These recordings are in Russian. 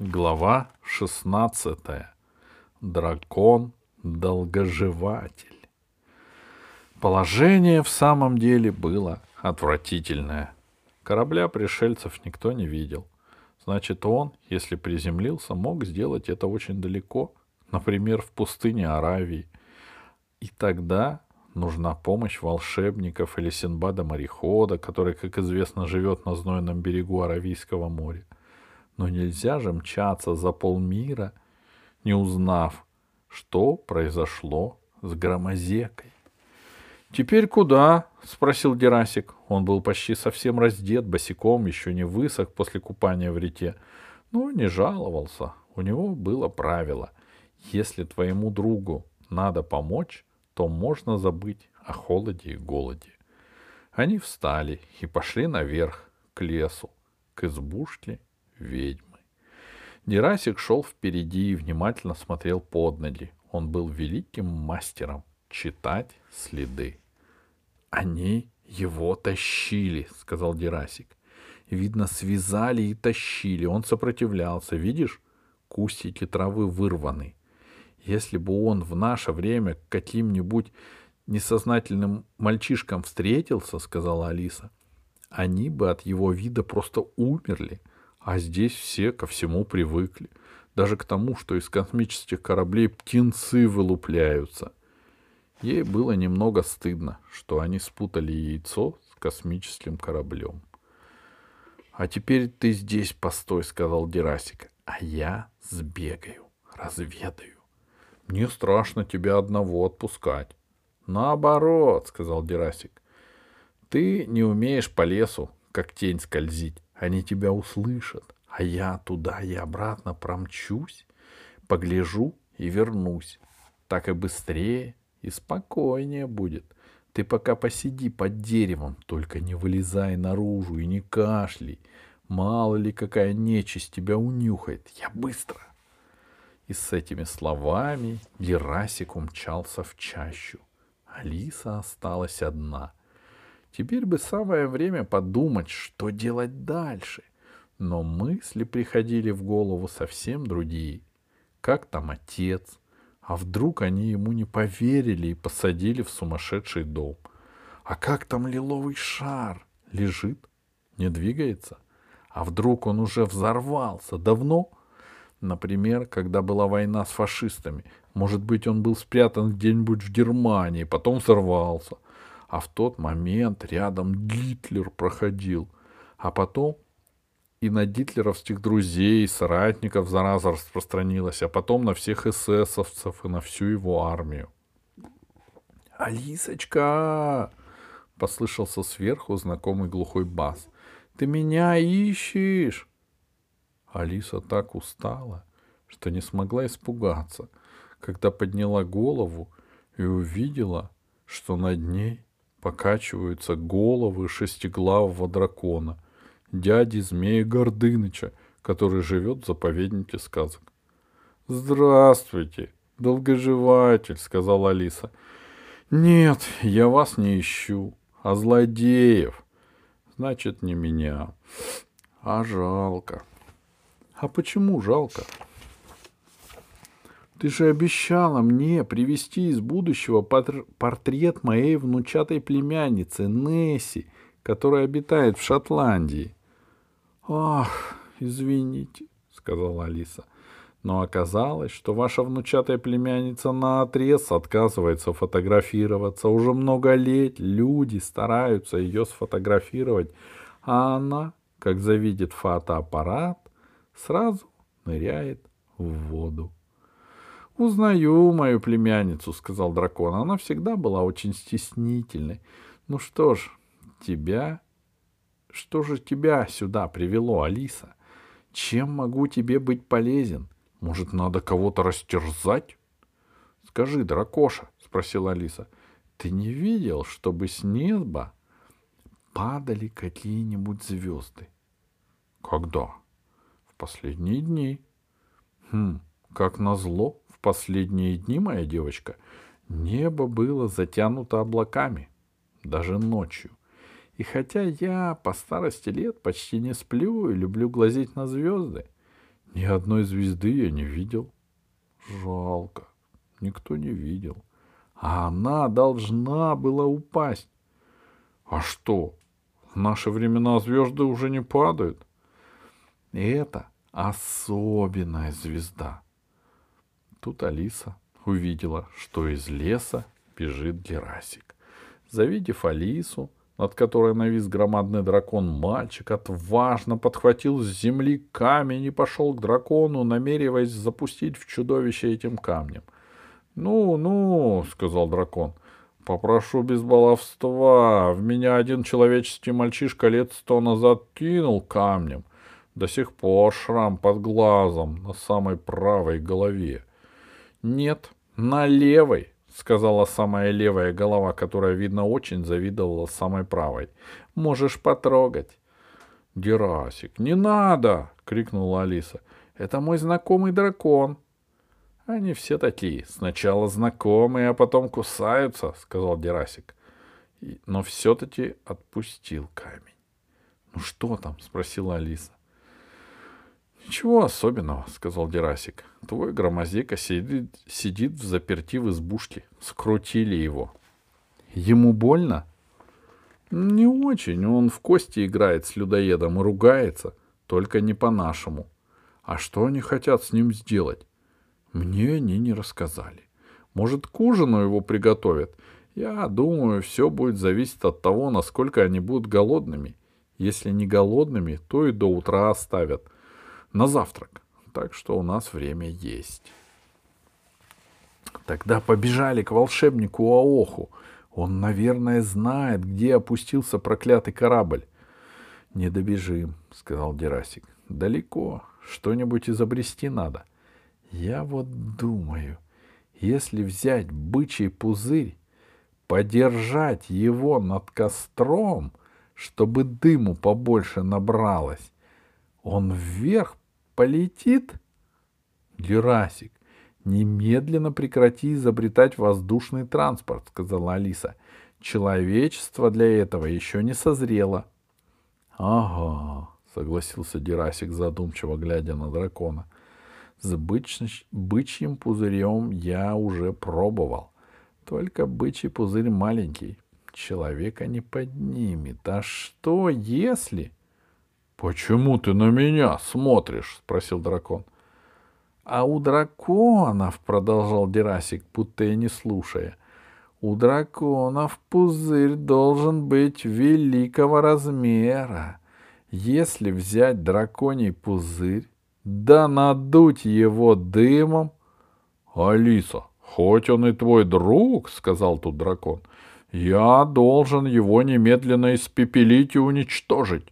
Глава 16. Дракон-долгоживатель. Положение в самом деле было отвратительное. Корабля пришельцев никто не видел. Значит, он, если приземлился, мог сделать это очень далеко, например, в пустыне Аравии. И тогда нужна помощь волшебников или Синбада-морехода, который, как известно, живет на знойном берегу Аравийского моря. Но нельзя же мчаться за полмира, не узнав, что произошло с громозекой. «Теперь куда?» — спросил Дерасик. Он был почти совсем раздет, босиком, еще не высох после купания в рите, но не жаловался. У него было правило. Если твоему другу надо помочь, то можно забыть о холоде и голоде. Они встали и пошли наверх, к лесу, к избушке ведьмы. Дерасик шел впереди и внимательно смотрел под ноги. Он был великим мастером читать следы. Они его тащили, сказал Дерасик. Видно, связали и тащили. Он сопротивлялся. Видишь, кустики травы вырваны. Если бы он в наше время каким-нибудь несознательным мальчишкам встретился, сказала Алиса, они бы от его вида просто умерли. А здесь все ко всему привыкли. Даже к тому, что из космических кораблей птенцы вылупляются. Ей было немного стыдно, что они спутали яйцо с космическим кораблем. «А теперь ты здесь постой», — сказал Дерасик, — «а я сбегаю, разведаю. Мне страшно тебя одного отпускать». «Наоборот», — сказал Дерасик, — «ты не умеешь по лесу, как тень скользить. Они тебя услышат, а я туда и обратно промчусь, погляжу и вернусь. Так и быстрее, и спокойнее будет. Ты пока посиди под деревом, только не вылезай наружу и не кашляй. Мало ли какая нечисть тебя унюхает. Я быстро. И с этими словами Герасик умчался в чащу. Алиса осталась одна — Теперь бы самое время подумать, что делать дальше. Но мысли приходили в голову совсем другие. Как там отец? А вдруг они ему не поверили и посадили в сумасшедший дом? А как там лиловый шар? Лежит? Не двигается? А вдруг он уже взорвался? Давно? Например, когда была война с фашистами. Может быть, он был спрятан где-нибудь в Германии, потом взорвался — а в тот момент рядом Гитлер проходил. А потом и на гитлеровских друзей, соратников зараза распространилась, а потом на всех эсэсовцев и на всю его армию. «Алисочка!» — послышался сверху знакомый глухой бас. «Ты меня ищешь!» Алиса так устала, что не смогла испугаться, когда подняла голову и увидела, что над ней покачиваются головы шестиглавого дракона, дяди змея Гордыныча, который живет в заповеднике сказок. «Здравствуйте, долгоживатель», — сказала Алиса. «Нет, я вас не ищу, а злодеев. Значит, не меня. А жалко». «А почему жалко?» Ты же обещала мне привезти из будущего портрет моей внучатой племянницы Несси, которая обитает в Шотландии. Ах, извините, сказала Алиса. Но оказалось, что ваша внучатая племянница на отрез отказывается фотографироваться. Уже много лет люди стараются ее сфотографировать, а она, как завидит фотоаппарат, сразу ныряет в воду. «Узнаю мою племянницу», — сказал дракон. «Она всегда была очень стеснительной. Ну что ж, тебя... Что же тебя сюда привело, Алиса? Чем могу тебе быть полезен? Может, надо кого-то растерзать?» «Скажи, дракоша», — спросила Алиса, — «ты не видел, чтобы с неба падали какие-нибудь звезды?» «Когда?» «В последние дни». «Хм, как назло, в последние дни, моя девочка, небо было затянуто облаками, даже ночью. И хотя я по старости лет почти не сплю и люблю глазеть на звезды, Ни одной звезды я не видел. Жалко. Никто не видел. А она должна была упасть. А что? В наши времена звезды уже не падают. Это особенная звезда. Тут Алиса увидела, что из леса бежит Герасик. Завидев Алису, над которой навис громадный дракон, мальчик отважно подхватил с земли камень и пошел к дракону, намереваясь запустить в чудовище этим камнем. «Ну, ну», — сказал дракон, — «попрошу без баловства. В меня один человеческий мальчишка лет сто назад кинул камнем. До сих пор шрам под глазом на самой правой голове». «Нет, на левой», сказала самая левая голова, которая, видно, очень завидовала самой правой. Можешь потрогать. Герасик, не надо! крикнула Алиса. Это мой знакомый дракон. Они все такие. Сначала знакомые, а потом кусаются, сказал Герасик. Но все-таки отпустил камень. Ну что там? спросила Алиса. Ничего особенного, сказал Дерасик. Твой громозека сидит, сидит в заперти в избушке. Скрутили его. Ему больно? Не очень. Он в кости играет с людоедом и ругается. Только не по-нашему. А что они хотят с ним сделать? Мне они не рассказали. Может, к ужину его приготовят? Я думаю, все будет зависеть от того, насколько они будут голодными. Если не голодными, то и до утра оставят — на завтрак. Так что у нас время есть. Тогда побежали к волшебнику Аоху. Он, наверное, знает, где опустился проклятый корабль. — Не добежим, — сказал Дерасик. — Далеко. Что-нибудь изобрести надо. Я вот думаю, если взять бычий пузырь, подержать его над костром, чтобы дыму побольше набралось, он вверх полетит? Герасик, немедленно прекрати изобретать воздушный транспорт, сказала Алиса. Человечество для этого еще не созрело. Ага, согласился Дерасик, задумчиво глядя на дракона. С быч... бычьим пузырем я уже пробовал. Только бычий пузырь маленький. Человека не поднимет. А что если... «Почему ты на меня смотришь?» — спросил дракон. «А у драконов, — продолжал Дерасик, будто и не слушая, — у драконов пузырь должен быть великого размера. Если взять драконий пузырь, да надуть его дымом... — Алиса, хоть он и твой друг, — сказал тут дракон, — я должен его немедленно испепелить и уничтожить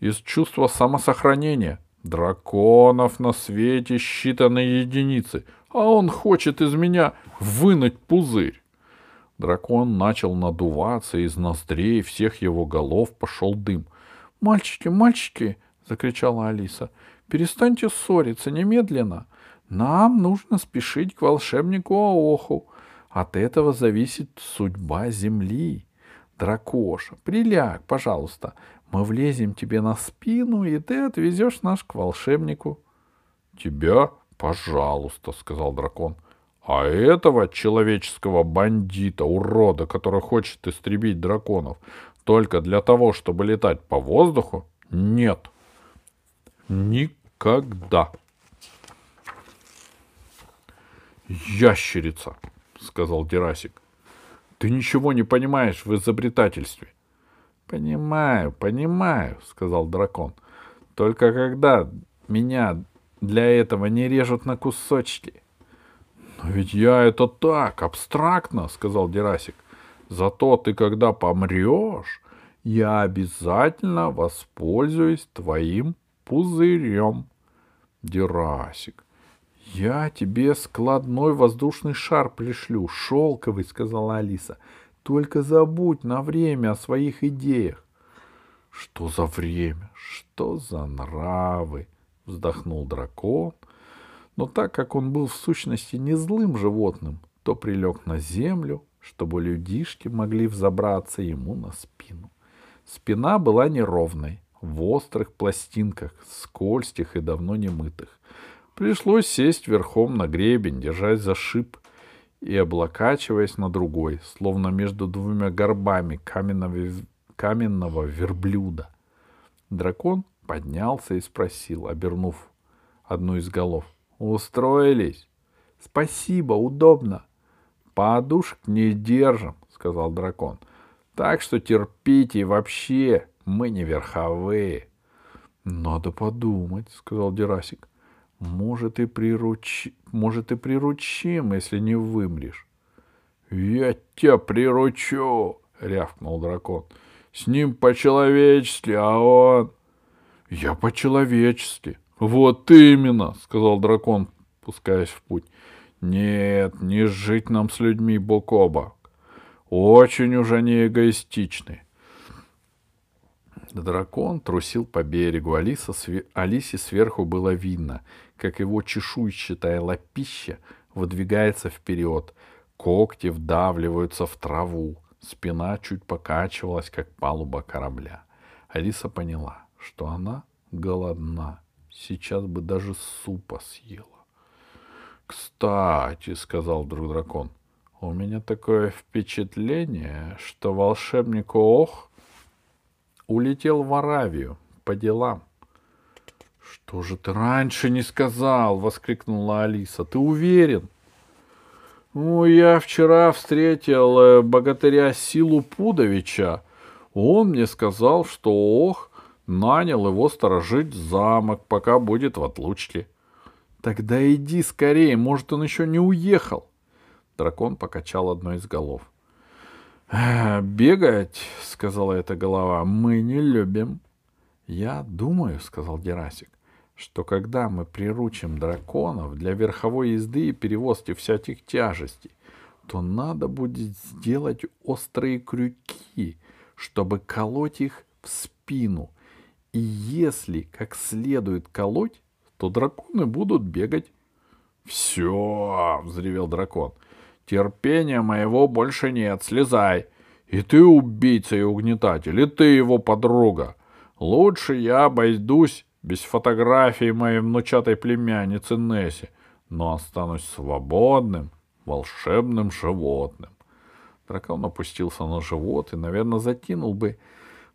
из чувства самосохранения. Драконов на свете считанные единицы, а он хочет из меня вынуть пузырь. Дракон начал надуваться, из ноздрей всех его голов пошел дым. «Мальчики, мальчики!» — закричала Алиса. «Перестаньте ссориться немедленно. Нам нужно спешить к волшебнику Аоху. От этого зависит судьба Земли. Дракоша, приляг, пожалуйста. Мы влезем тебе на спину, и ты отвезешь нас к волшебнику. — Тебя? Пожалуйста, — сказал дракон. — А этого человеческого бандита, урода, который хочет истребить драконов, только для того, чтобы летать по воздуху? Нет. Никогда. Ящерица, — сказал Дерасик. Ты ничего не понимаешь в изобретательстве. Понимаю, понимаю, сказал дракон. Только когда меня для этого не режут на кусочки. Но ведь я это так, абстрактно, сказал Дерасик. Зато ты, когда помрешь, я обязательно воспользуюсь твоим пузырем. Дерасик, я тебе складной воздушный шар пришлю, шелковый, сказала Алиса. Только забудь на время о своих идеях. Что за время? Что за нравы? Вздохнул дракон. Но так как он был в сущности не злым животным, то прилег на землю, чтобы людишки могли взобраться ему на спину. Спина была неровной, в острых пластинках, скользких и давно не мытых. Пришлось сесть верхом на гребень, держась за шип и облокачиваясь на другой, словно между двумя горбами каменного, каменного верблюда. Дракон поднялся и спросил, обернув одну из голов. «Устроились?» «Спасибо, удобно». «Подушек не держим», — сказал дракон. «Так что терпите вообще, мы не верховые». «Надо подумать», — сказал Дерасик. «Может, и, прируч... Может, и приручим, если не вымрешь». «Я тебя приручу!» — рявкнул дракон. «С ним по-человечески, а он...» «Я по-человечески». «Вот именно!» — сказал дракон, пускаясь в путь. «Нет, не жить нам с людьми бок о бок. Очень уж они эгоистичны. Дракон трусил по берегу. Алиса, све... Алисе сверху было видно, как его чешуйчатая лапища выдвигается вперед. Когти вдавливаются в траву. Спина чуть покачивалась, как палуба корабля. Алиса поняла, что она голодна. Сейчас бы даже супа съела. «Кстати», — сказал вдруг дракон, — «у меня такое впечатление, что волшебник Ох улетел в Аравию по делам». «Что же ты раньше не сказал?» — воскликнула Алиса. «Ты уверен?» «Ну, я вчера встретил э, богатыря Силу Пудовича. Он мне сказал, что Ох нанял его сторожить замок, пока будет в отлучке». «Тогда иди скорее, может, он еще не уехал». Дракон покачал одной из голов. «Бегать», — сказала эта голова, — «мы не любим». «Я думаю», — сказал Герасик, — «что когда мы приручим драконов для верховой езды и перевозки всяких тяжестей, то надо будет сделать острые крюки, чтобы колоть их в спину. И если как следует колоть, то драконы будут бегать. «Все!» — взревел дракон. «Терпения моего больше нет, слезай! И ты убийца и угнетатель, и ты его подруга. Лучше я обойдусь без фотографии моей внучатой племянницы Несси, но останусь свободным, волшебным животным». Дракон опустился на живот и, наверное, затянул бы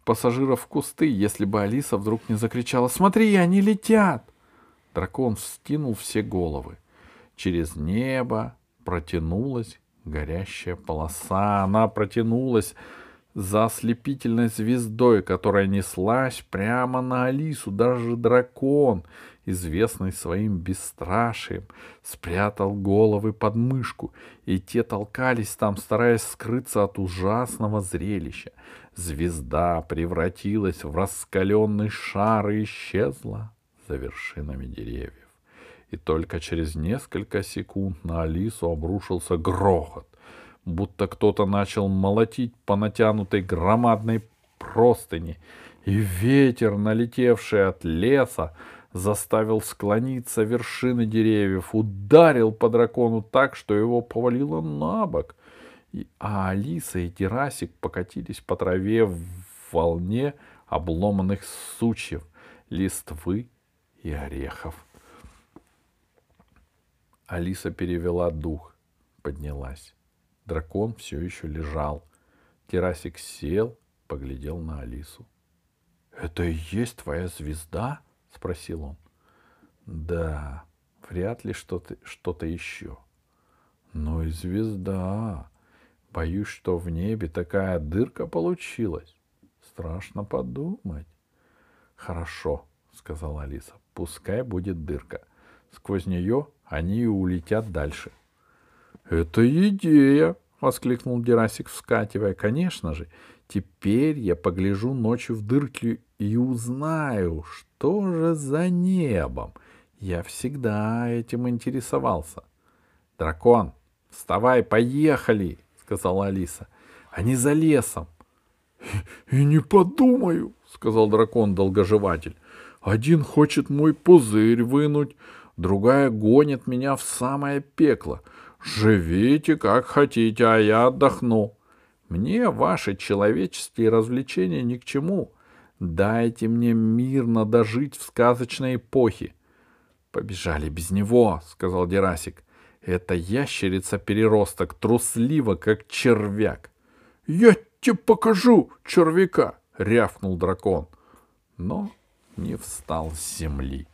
пассажиров в кусты, если бы Алиса вдруг не закричала «Смотри, они летят!» Дракон вскинул все головы. Через небо протянулась горящая полоса. Она протянулась за ослепительной звездой, которая неслась прямо на Алису. Даже дракон, известный своим бесстрашием, спрятал головы под мышку, и те толкались там, стараясь скрыться от ужасного зрелища. Звезда превратилась в раскаленный шар и исчезла за вершинами деревьев. И только через несколько секунд на Алису обрушился грохот, будто кто-то начал молотить по натянутой громадной простыни, и ветер, налетевший от леса, заставил склониться вершины деревьев, ударил по дракону так, что его повалило на бок. А Алиса и Терасик покатились по траве в волне обломанных сучьев, листвы и орехов. Алиса перевела дух, поднялась. Дракон все еще лежал. Терасик сел, поглядел на Алису. — Это и есть твоя звезда? — спросил он. — Да, вряд ли что-то, что-то еще. — Ну и звезда. Боюсь, что в небе такая дырка получилась. Страшно подумать. — Хорошо, — сказала Алиса. — Пускай будет дырка. Сквозь нее они и улетят дальше. — Это идея! — воскликнул Дерасик, вскакивая. — Конечно же, теперь я погляжу ночью в дырки и узнаю, что же за небом. Я всегда этим интересовался. — Дракон, вставай, поехали! — сказала Алиса. — Они за лесом. — И не подумаю, — сказал дракон-долгоживатель. Один хочет мой пузырь вынуть, другая гонит меня в самое пекло. Живите как хотите, а я отдохну. Мне ваши человеческие развлечения ни к чему. Дайте мне мирно дожить в сказочной эпохе. Побежали без него, сказал Дерасик. Это ящерица-переросток, труслива, как червяк. Я тебе покажу червяка, рявкнул дракон. Но не встал с земли.